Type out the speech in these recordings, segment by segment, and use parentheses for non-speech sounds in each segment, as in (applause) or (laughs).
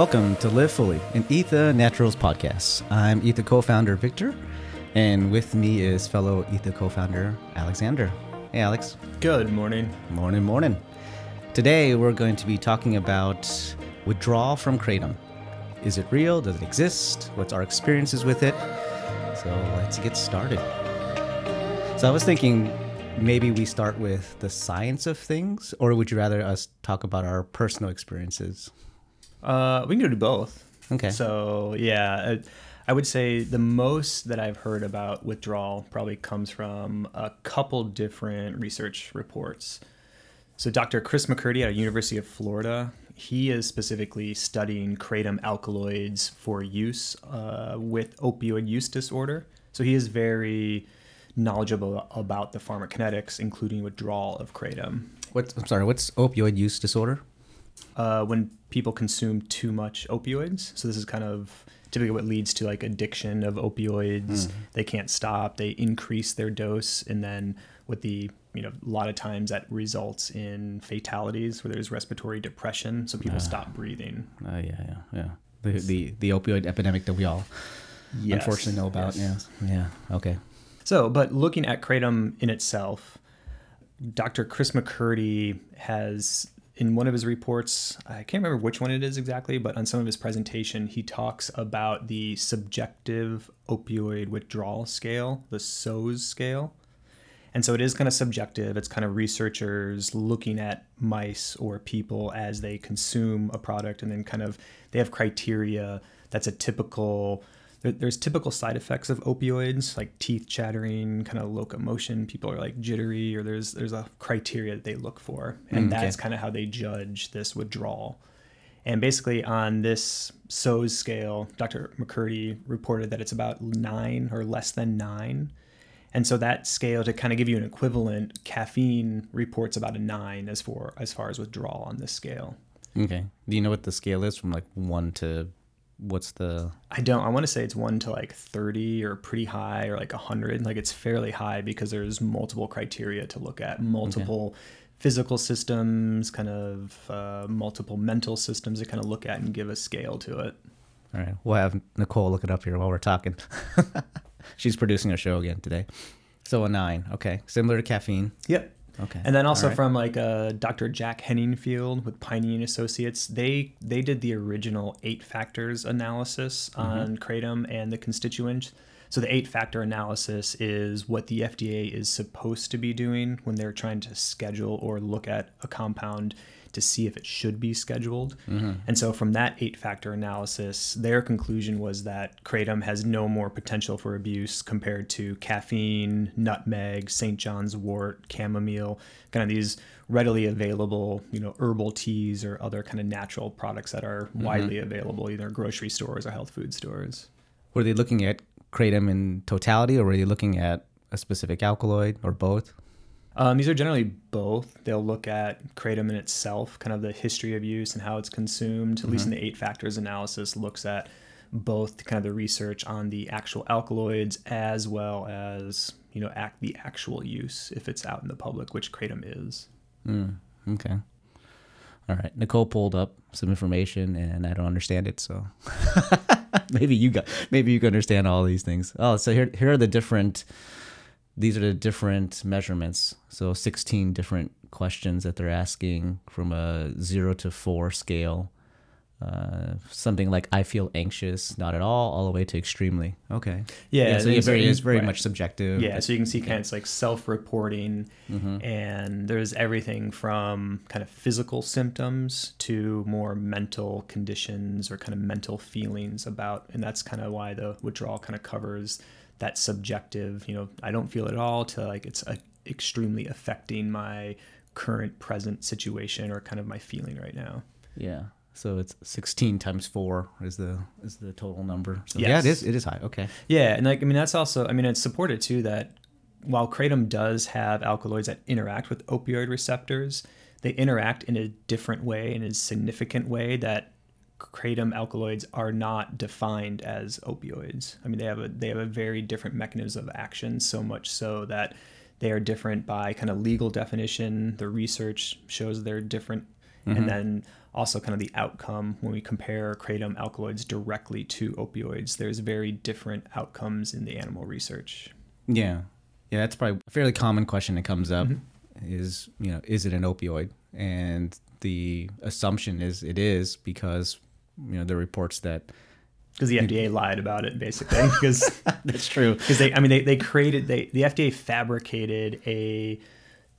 Welcome to Live Fully, an Etha Naturals podcast. I'm Etha co founder Victor, and with me is fellow Etha co founder Alexander. Hey, Alex. Good morning. Morning, morning. Today we're going to be talking about withdrawal from Kratom. Is it real? Does it exist? What's our experiences with it? So let's get started. So I was thinking maybe we start with the science of things, or would you rather us talk about our personal experiences? Uh, we can do both. Okay. So yeah, I would say the most that I've heard about withdrawal probably comes from a couple different research reports. So Dr. Chris McCurdy at University of Florida, he is specifically studying kratom alkaloids for use uh, with opioid use disorder. So he is very knowledgeable about the pharmacokinetics, including withdrawal of kratom. What's I'm sorry, what's opioid use disorder? Uh, when people consume too much opioids. So this is kind of typically what leads to like addiction of opioids. Mm. They can't stop. They increase their dose, and then with the you know a lot of times that results in fatalities where there's respiratory depression, so people uh, stop breathing. Uh, yeah, yeah, yeah. The, the the opioid epidemic that we all yes. unfortunately know about. Yes. Yeah, yeah. Okay. So, but looking at kratom in itself, Dr. Chris McCurdy has in one of his reports, I can't remember which one it is exactly, but on some of his presentation, he talks about the subjective opioid withdrawal scale, the SOWS scale. And so it is kind of subjective. It's kind of researchers looking at mice or people as they consume a product, and then kind of they have criteria that's a typical there, there's typical side effects of opioids like teeth chattering, kind of locomotion. People are like jittery, or there's there's a criteria that they look for, and mm, okay. that's kind of how they judge this withdrawal. And basically, on this SOWS scale, Dr. McCurdy reported that it's about nine or less than nine. And so that scale, to kind of give you an equivalent, caffeine reports about a nine as for as far as withdrawal on this scale. Okay. Do you know what the scale is from like one to what's the i don't i want to say it's 1 to like 30 or pretty high or like 100 like it's fairly high because there's multiple criteria to look at. Multiple okay. physical systems kind of uh, multiple mental systems to kind of look at and give a scale to it. All right. We'll have nicole look it up here while we're talking. (laughs) She's producing a show again today. So a nine. Okay. Similar to caffeine. Yep Okay. And then also right. from like uh, Dr. Jack Henningfield with Pinney and Associates, they they did the original eight factors analysis mm-hmm. on kratom and the constituents. So the eight factor analysis is what the FDA is supposed to be doing when they're trying to schedule or look at a compound to see if it should be scheduled. Mm-hmm. And so, from that eight factor analysis, their conclusion was that kratom has no more potential for abuse compared to caffeine, nutmeg, St. John's wort, chamomile, kind of these readily available, you know, herbal teas or other kind of natural products that are mm-hmm. widely available either grocery stores or health food stores. Were they looking at kratom in totality or were they looking at a specific alkaloid or both? Um, these are generally both. They'll look at kratom in itself, kind of the history of use and how it's consumed. Mm-hmm. At least in mm-hmm. the eight factors analysis, looks at both kind of the research on the actual alkaloids as well as you know act the actual use if it's out in the public, which kratom is. Mm, okay. All right. Nicole pulled up some information and I don't understand it, so (laughs) maybe you got maybe you can understand all these things. Oh, so here here are the different these are the different measurements. So 16 different questions that they're asking from a zero to four scale. Uh, something like I feel anxious, not at all, all the way to extremely. Okay. Yeah. yeah so it's very, it's very right. much subjective. Yeah. So you can see kind of it's like self-reporting, mm-hmm. and there's everything from kind of physical symptoms to more mental conditions or kind of mental feelings about, and that's kind of why the withdrawal kind of covers that subjective, you know, I don't feel it at all to like it's a, extremely affecting my current present situation or kind of my feeling right now. Yeah. So it's 16 times 4 is the is the total number. So yes. yeah, it is it is high. Okay. Yeah, and like I mean that's also I mean it's supported too that while kratom does have alkaloids that interact with opioid receptors, they interact in a different way in a significant way that kratom alkaloids are not defined as opioids. I mean, they have a they have a very different mechanism of action, so much so that they are different by kind of legal definition. The research shows they're different and then also kind of the outcome when we compare kratom alkaloids directly to opioids. There's very different outcomes in the animal research. Yeah, yeah, that's probably a fairly common question that comes up. Mm-hmm. Is you know, is it an opioid? And the assumption is it is because you know the reports that because the FDA lied about it basically because (laughs) that's true. (laughs) because they I mean they, they created they the FDA fabricated a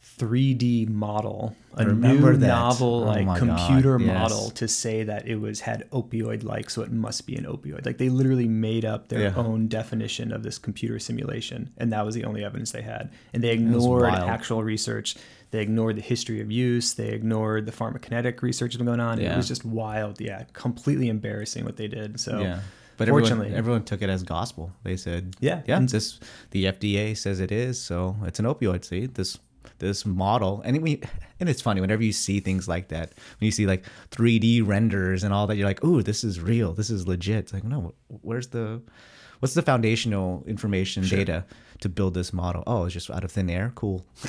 3D model a new that. novel Oh like computer God, yes. model to say that it was had opioid like so it must be an opioid like they literally made up their Yeah. own definition of this computer simulation and that was the only evidence they had and they ignored actual research they ignored the history of use they ignored the pharmacokinetic research that's been going on it was just wild yeah completely embarrassing what they did so Yeah. But everyone, fortunately everyone took it as gospel. They said, Yeah. yeah, this the FDA says it is, so it's an opioid. See this this model, and we and it's funny whenever you see things like that. When you see like 3D renders and all that, you're like, oh, this is real. This is legit. It's like, no, where's the what's the foundational information data to build this model? Oh, it's just out of thin air. Cool. (laughs)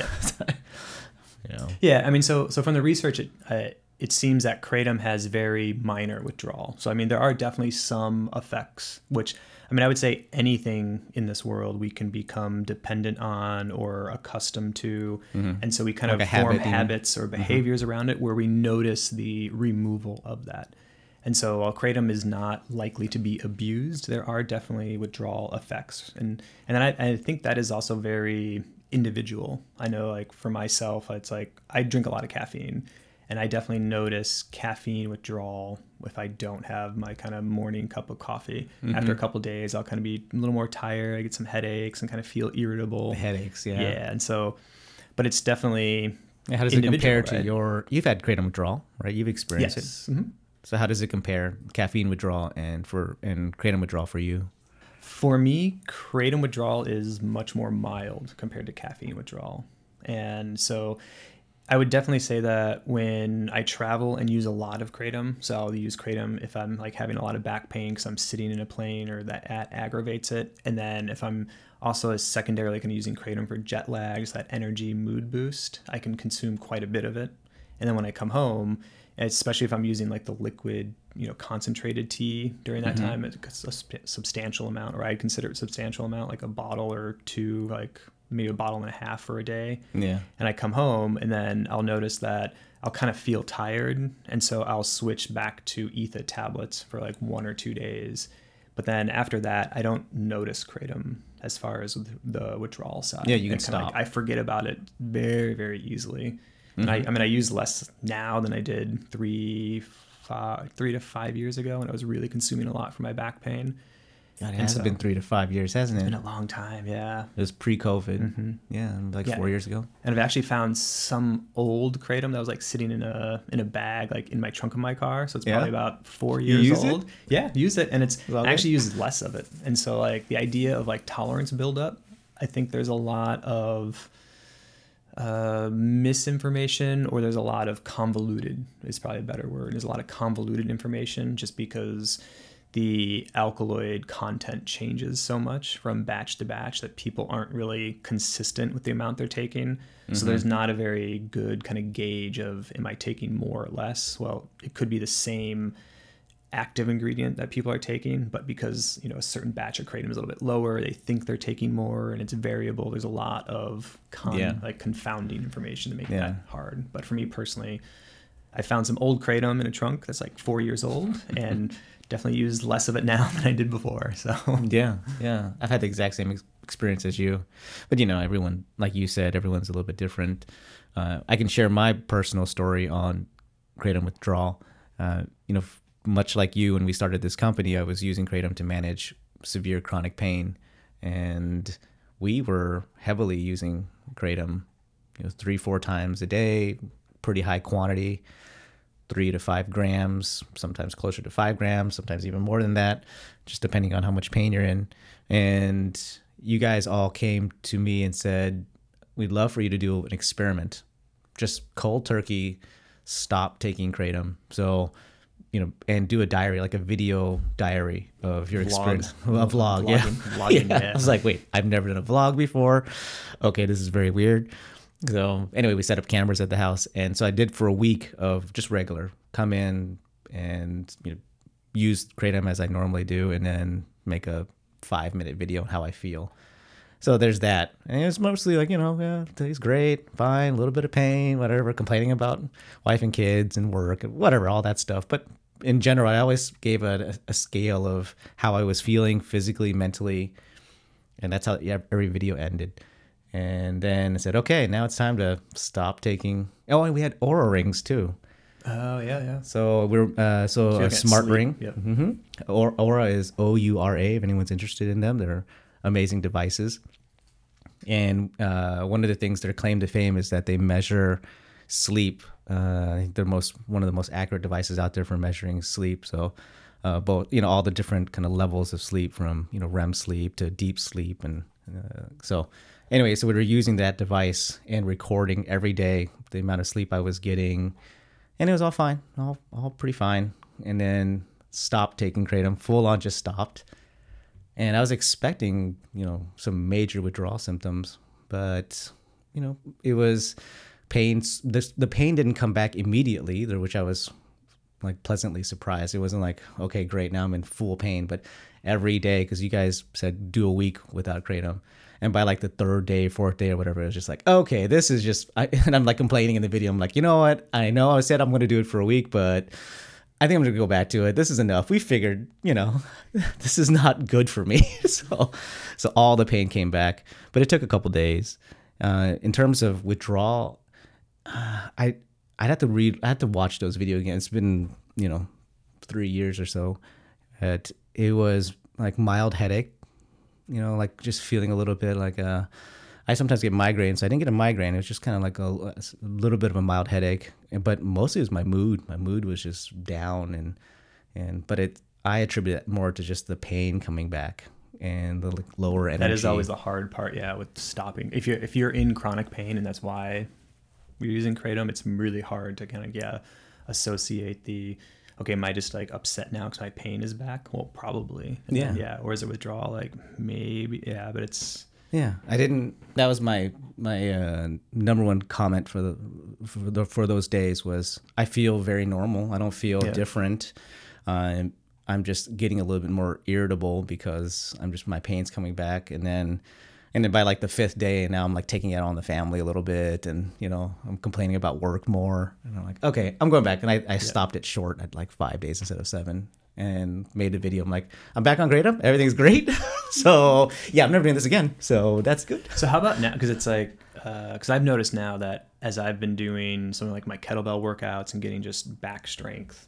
you know. Yeah, I mean, so so from the research, it uh, it seems that kratom has very minor withdrawal. So I mean, there are definitely some effects, which I mean, I would say anything in this world we can become dependent on or accustomed to, and so we kind Mm-hmm. Like of form habit, Mm-hmm. habits or behaviors around it where we notice the removal of that. And so while kratom is not likely to be abused, there are definitely withdrawal effects. And and then I, I think that is also very individual. I know like for myself, it's like I drink a lot of caffeine and I definitely notice caffeine withdrawal if I don't have my kind of morning cup of coffee. Mm-hmm. After a couple of days, I'll kind of be a little more tired. I get some headaches and kind of feel irritable. Headaches. Yeah. Yeah. And so, but it's definitely And How does it compare to right? your? You've had kratom withdrawal, right? You've experienced it. yes. Mhm. So how does it compare caffeine withdrawal and for and kratom withdrawal for you? For me, kratom withdrawal is much more mild compared to caffeine withdrawal. And so I would definitely say that when I travel and use a lot of kratom, so I'll use kratom if I'm like having a lot of back pain because I'm sitting in a plane or that, that aggravates it. And then if I'm also as secondarily kind of using kratom for jet lags, that energy mood boost, I can consume quite a bit of it. And then when I come home, especially if I'm using like the liquid, you know, concentrated tea during that mm-hmm. time, it's a substantial amount, or I'd consider it substantial amount, like a bottle or two, like maybe a bottle and a half for a day. Yeah. And I come home and then I'll notice that I'll kind of feel tired. And so I'll switch back to Etha tablets for like one or two days. But then after that, I don't notice kratom as far as the withdrawal side. Yeah, you can stop. I forget about it very, very easily. And Mm-hmm. I, I mean, I use less now than I did three, five, three to five years ago, and I was really consuming a lot for my back pain. God, it And has so- been three to five years, hasn't it? It's been a long time, yeah. It was pre-COVID. Yeah, like Yeah. four years ago. And I've actually found some old kratom that was like sitting in a in a bag, like in my trunk of my car. So it's Yeah? probably about four years use it? old. Yeah, use it, and it's Love I it. actually use less of it. And so like the idea of like tolerance buildup, I think there's a lot of uh, misinformation or there's a lot of convoluted is probably a better word. There's a lot of convoluted information just because the alkaloid content changes so much from batch to batch that people aren't really consistent with the amount they're taking. So mm-hmm. there's not a very good kind of gauge of am I taking more or less? Well, it could be the same active ingredient that people are taking, but because you know a certain batch of kratom is a little bit lower, they think they're taking more, and it's variable. There's a lot of con- Yeah. like confounding information to make Yeah. that hard. But for me personally, I found some old kratom in a trunk that's like four years old, and (laughs) definitely use less of it now (laughs) than I did before. So Yeah, yeah. I've had the exact same ex- experience as you, but you know, everyone, like you said, everyone's a little bit different. Uh, I can share my personal story on kratom withdrawal. Uh, you know, f- much like you, when we started this company, I was using kratom to manage severe chronic pain, and we were heavily using kratom, you know, three, four times a day, pretty high quantity three to five grams, sometimes closer to five grams, sometimes even more than that, just depending on how much pain you're in. And you guys all came to me and said, We'd love for you to do an experiment. Just cold turkey, stop taking kratom. So, you know, and do a diary, like a video diary of your Vlog. experience. (laughs) A vlog, yeah. Vlogging- vlogging, (laughs) yeah. yeah. I was like, wait, I've never done a vlog before. Okay, this is very weird. So anyway, we set up cameras at the house, and so I did for a week of just regular come in and you know use kratom as I normally do, and then make a five minute video on how I feel. So there's that, and it's mostly like you know, yeah, today's great, fine, a little bit of pain, whatever, complaining about wife and kids and work and whatever, all that stuff. But in general, I always gave a, a scale of how I was feeling physically, mentally, and that's how every video ended. And then I said, okay, now it's time to stop taking. Oh, and we had Oura rings too. Oh yeah, yeah. So we're uh, so, So a smart can't ring. sleep, hmm Or, Oura is O U R A. If anyone's interested in them, they're amazing devices. And uh, one of the things their claim to fame is that they measure sleep. Uh, they're most one of the most accurate devices out there for measuring sleep. So uh, both you know all the different kind of levels of sleep from you know REM sleep to deep sleep and uh, so anyway so we were using that device and recording every day the amount of sleep I was getting and it was all fine, all all pretty fine. And then stopped taking kratom, full on just stopped. And I was expecting, you know, some major withdrawal symptoms, but you know, it was pain. The the pain didn't come back immediately which I was like pleasantly surprised. It wasn't like, okay, great, now I'm in full pain, but every day because you guys said do a week without kratom. And by like the third day, fourth day, or whatever, it was just like, okay, this is just. I, (laughs) and I'm like complaining in the video. I'm like, you know what? I know I said I'm going to do it for a week, but I think I'm going to go back to it. This is enough. We figured, you know, (laughs) this is not good for me. (laughs) so, so all the pain came back, but it took a couple days. Uh, in terms of withdrawal, uh, I I'd have to read. I had to watch those videos again. It's been you know three years or so. It it was like mild headache you know, like just feeling a little bit like a. I sometimes get migraines. So I didn't get a migraine. It was just kind of like a, a, little bit of a mild headache, but mostly it was my mood. My mood was just down, and and but it I attribute it more to just the pain coming back and the like, lower energy. That is always the hard part, yeah, with stopping. If you're if you're in chronic pain, and that's why we're using kratom, it's really hard to kind of yeah associate the okay, am I just like upset now because my pain is back? Well, probably. And Yeah. then, yeah. Or is it withdrawal? Like maybe. Yeah. But it's Yeah, I didn't. That was my my uh, number one comment for the for the for those days was I feel very normal. I don't feel Yeah. different. Uh, I'm just getting a little bit more irritable because I'm just my pain's coming back, and then and then by like the fifth day, and now I'm like taking it on the family a little bit, and you know I'm complaining about work more, and I'm like, okay, I'm going back, and I, I stopped it short at like five days instead of seven. And made a video. I'm like, I'm back on Kratom. Everything's great. (laughs) so yeah, I'm never doing this again. So that's good. So how about now? Because it's like, because I've noticed now that as I've been doing something like my kettlebell workouts and getting just back strength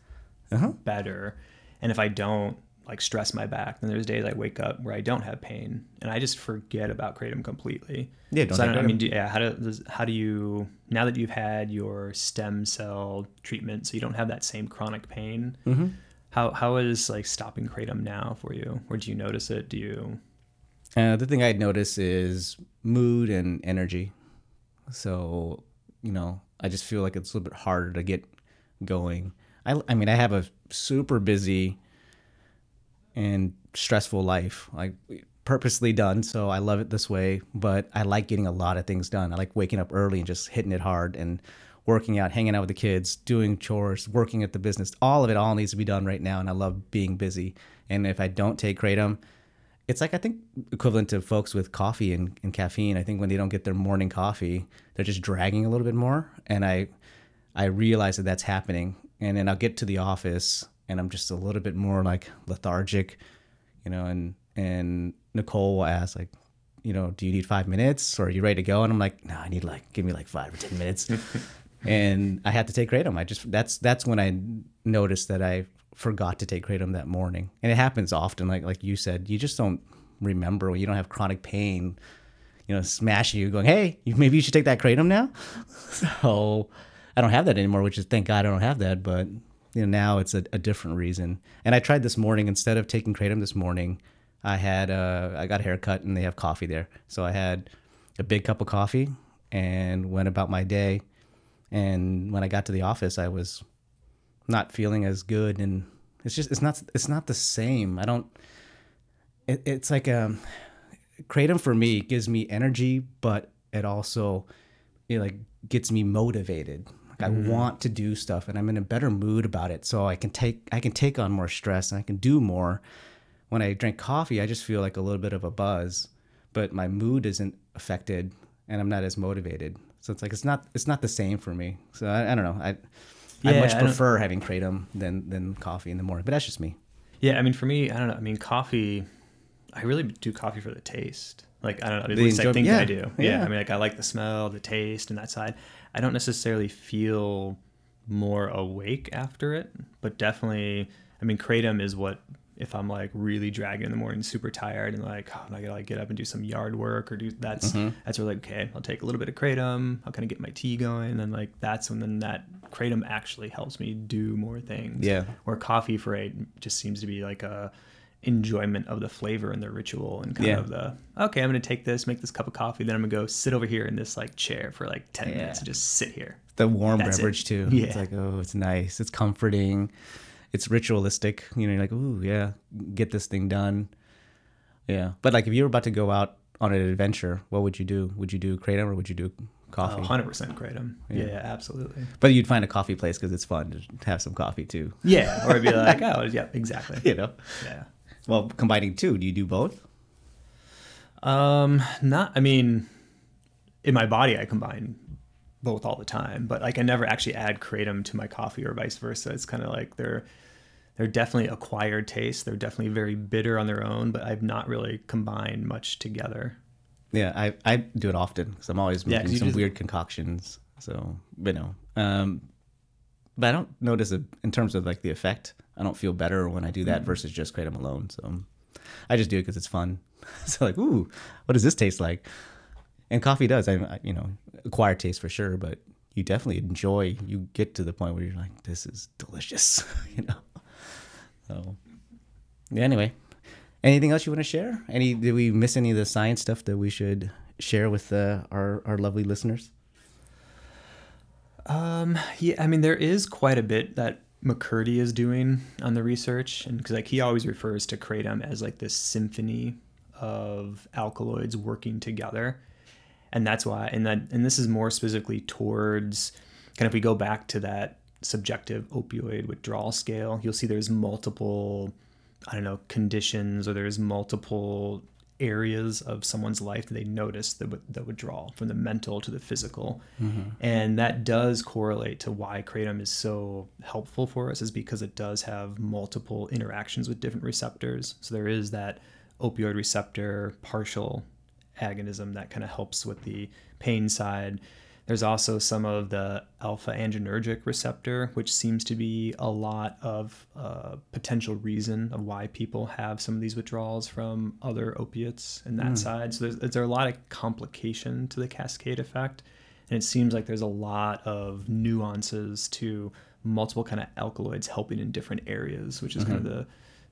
Uh-huh. better, and if I don't like stress my back, then there's days I wake up where I don't have pain, and I just forget about kratom completely. Yeah, don't so I, don't, I mean, do, yeah. How do how do you now that you've had your stem cell treatment, so you don't have that same chronic pain? Mm-hmm. How how is like stopping kratom now for you? Or do you notice it? Do you? Uh, the thing I'd notice is mood and energy. So, you know, I just feel like it's a little bit harder to get going. I, I mean, I have a super busy and stressful life, like purposely done. So I love it this way, but I like getting a lot of things done. I like waking up early and just hitting it hard and working out, hanging out with the kids, doing chores, working at the business. All of it all needs to be done right now. And I love being busy. And if I don't take Kratom, it's like I think equivalent to folks with coffee and, and caffeine. I think when they don't get their morning coffee, they're just dragging a little bit more. And I I realize that that's happening. And then I'll get to the office and I'm just a little bit more like lethargic, you know, and and Nicole will ask like, you know, do you need five minutes or are you ready to go? And I'm like, no, I need like give me like five or ten minutes. (laughs) and I had to take kratom. I just that's that's when I noticed that I forgot to take kratom that morning, and it happens often. Like like you said, you just don't remember when you don't have chronic pain, you know, smashing you, going, hey, you, maybe you should take that kratom now. (laughs) so I don't have that anymore, which is thank God I don't have that. But you know now it's a, a different reason. And I tried this morning instead of taking kratom this morning. I had uh, I got a haircut and they have coffee there, so I had a big cup of coffee and went about my day. And when I got to the office, I was not feeling as good, and it's just it's not it's not the same. I don't. It, it's like um, kratom for me gives me energy, but it also it like gets me motivated. Like I mm-hmm. want to do stuff, and I'm in a better mood about it, so I can take I can take on more stress and I can do more. When I drink coffee, I just feel like a little bit of a buzz, but my mood isn't affected, and I'm not as motivated. So it's like it's not it's not the same for me. So I, I don't know. I I much I prefer having kratom than than coffee in the morning, but that's just me. Yeah, I mean, for me, I don't know. I mean, coffee. I really do coffee for the taste. Like I don't know. At The least I think yeah, I do. Yeah. yeah. I mean, like I like the smell, the taste, and that side. I don't necessarily feel more awake after it, but definitely. I mean, kratom is what if I'm like really dragging in the morning, super tired, and like oh, I gotta like get up and do some yard work or do that's Mm-hmm. that's where like okay, I'll take a little bit of kratom. I'll kind of get my tea going, and then like that's when then that kratom actually helps me do more things Yeah. where coffee for eight just seems to be like a enjoyment of the flavor and the ritual and kind Yeah. of the okay i'm gonna take this make this cup of coffee then i'm gonna go sit over here in this like chair for like 10 Yeah. minutes and just sit here the warm That's it. beverage too. (laughs) Yeah. It's like, oh, it's nice. It's comforting. It's ritualistic. You know, you're like, ooh, yeah, get this thing done. Yeah. But like if you were about to go out on an adventure, what would you do? Would you do kratom or would you do oh, coffee? 100% kratom yeah, absolutely but you'd find a coffee place because it's fun to have some coffee too. yeah or be (laughs) like oh yeah exactly You know? yeah Well, combining two, do you do both? Um, not. I mean, in my body, I combine both all the time, but like I never actually add kratom to my coffee or vice versa. It's kind of like they're they're definitely acquired tastes. They're definitely very bitter on their own, but I've not really combined much together. Yeah, I, I do it often because I'm always making you some just- weird concoctions. So, you know, um, but I don't notice it in terms of like the effect. I don't feel better when I do Mm. that versus just kratom alone. So I just do it because it's fun. (laughs) so like, ooh, what does this taste like? And coffee does. I, you know, acquire taste for sure, but you definitely enjoy. You get to the point where you're like, this is delicious. (laughs) you know. So yeah. Anyway, anything else you want to share? Any? Did we miss any of the science stuff that we should share with uh, our our lovely listeners? Um, yeah, I mean, there is quite a bit that McCurdy is doing on the research, and because like he always refers to kratom as like this symphony of alkaloids working together, and that's why, and that, and this is more specifically towards kind of if we go back to that subjective opioid withdrawal scale, you'll see there's multiple, I don't know, conditions or there's multiple areas of someone's life that they notice the, the withdrawal from the mental to the physical. Mm-hmm. And that does correlate to why kratom is so helpful for us, is because it does have multiple interactions with different receptors. So there is that opioid receptor partial agonism that kind of helps with the pain side. There's also some of the alpha adrenergic receptor, which seems to be a lot of uh, potential reason of why people have some of these withdrawals from other opiates and that side. So there's, there's a lot of complication to the cascade effect, and it seems like there's a lot of nuances to multiple kind of alkaloids helping in different areas, which is kind of the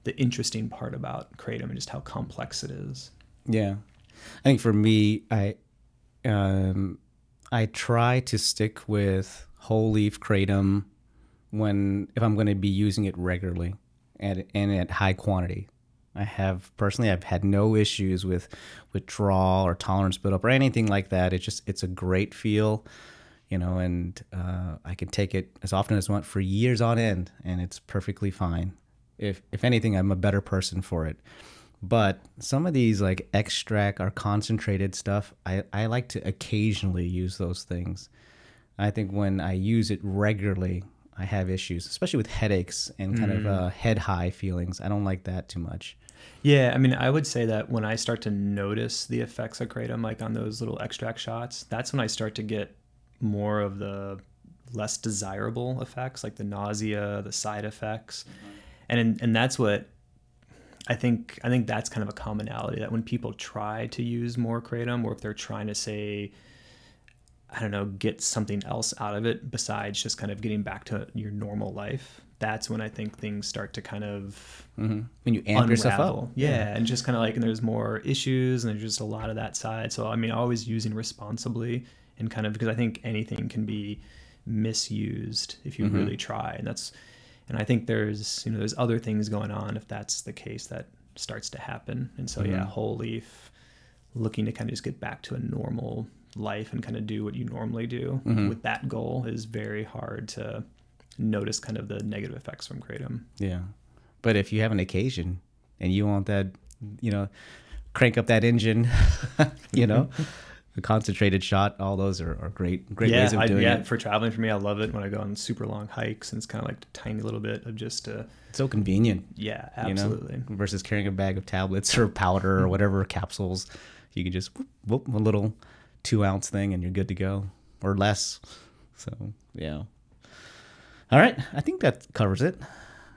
the interesting part about kratom and just how complex it is. Yeah, I think for me, I um, I try to stick with whole leaf kratom when if I'm going to be using it regularly and and at high quantity. I have personally, I've had no issues with withdrawal or tolerance buildup or anything like that. It's just it's a great feel, you know, and uh, I can take it as often as I want for years on end, and it's perfectly fine. If if anything, I'm a better person for it. But some of these like extract or concentrated stuff, I, I like to occasionally use those things. I think when I use it regularly, I have issues, especially with headaches and kind of uh, head high feelings. I don't like that too much. Yeah, I mean, I would say that when I start to notice the effects of kratom, like on those little extract shots, that's when I start to get more of the less desirable effects, like the nausea, the side effects, and and that's what I think. I think that's kind of a commonality that when people try to use more kratom, or if they're trying to say, I don't know, get something else out of it besides just kind of getting back to your normal life, that's when I think things start to kind of hmm When you amp yourself unravel. up. Yeah, and just kind of like, and there's more issues, and there's just a lot of that side. So I mean, always using responsibly, and kind of because I think anything can be misused if you really try, and that's, and I think there's you know there's other things going on if that's the case that starts to happen, and so yeah, mm-hmm. whole leaf, looking to kind of just get back to a normal life and kind of do what you normally do mm-hmm. with that goal is very hard to notice kind of the negative effects from kratom. Yeah. But if you have an occasion and you want that, you know, crank up that engine, (laughs) you know, (laughs) a concentrated shot, all those are, are great, great yeah, ways of I, doing yeah. it. For traveling, for me, I love it when I go on super long hikes, and it's kind of like a tiny little bit of just, uh, It's so convenient, yeah, you know, absolutely. versus carrying a bag of tablets or powder or whatever (laughs) capsules. You can just whoop, whoop, a little two ounce thing and you're good to go or less. So, yeah. All right. I think that covers it.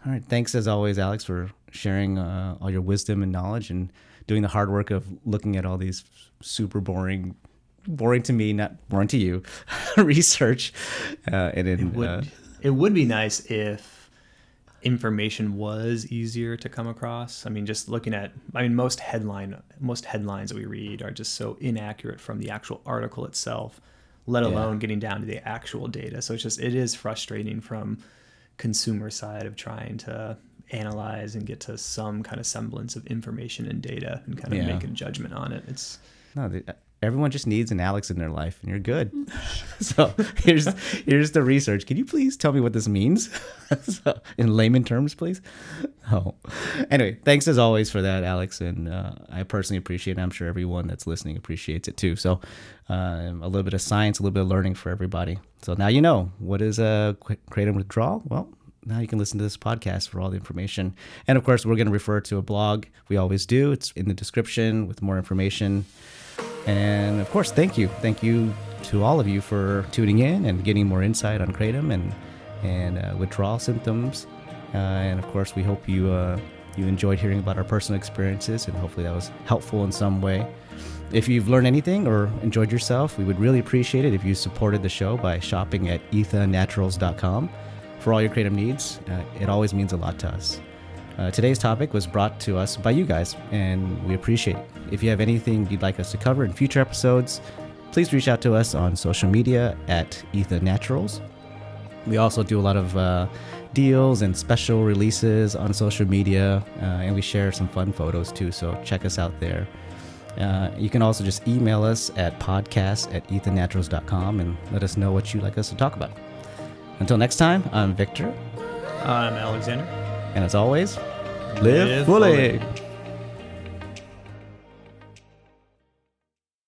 All right. Thanks as always, Alex, for sharing uh, all your wisdom and knowledge and doing the hard work of looking at all these super boring, boring to me, not boring to you, (laughs) research. Uh, and then, would uh, it would be nice if information was easier to come across. I mean, just looking at I mean most headline most headlines that we read are just so inaccurate from the actual article itself, let Yeah. alone getting down to the actual data. So it's just it is frustrating from consumer side of trying to analyze and get to some kind of semblance of information and data and kind of Yeah. make a judgment on it. It's No, they, everyone just needs an Alex in their life, and you're good. (laughs) so here's here's the research. Can you please tell me what this means, (laughs) so, in layman terms, please? Oh, anyway, thanks as always for that, Alex, and uh, I personally appreciate. it. I'm sure everyone that's listening appreciates it too. So um, a little bit of science, a little bit of learning for everybody. So now you know what is a qu- kratom withdrawal. Well. Now you can listen to this podcast for all the information. And of course, we're going to refer to a blog. We always do. It's in the description with more information. And of course, thank you. Thank you to all of you for tuning in and getting more insight on kratom and and uh, withdrawal symptoms. Uh, and of course, we hope you uh, you enjoyed hearing about our personal experiences, and hopefully that was helpful in some way. If you've learned anything or enjoyed yourself, we would really appreciate it if you supported the show by shopping at ethanaturals.com for all your creative needs. Uh, it always means a lot to us. Uh, today's topic was brought to us by you guys, and we appreciate it. If you have anything you'd like us to cover in future episodes, please reach out to us on social media at Etha Naturals. We also do a lot of uh, deals and special releases on social media, uh, and we share some fun photos too, so check us out there. Uh, you can also just email us at podcast at ethanaturals.com and let us know what you'd like us to talk about. Until next time, I'm Victor, I'm Alexander. and as always, live, Live fully. fully.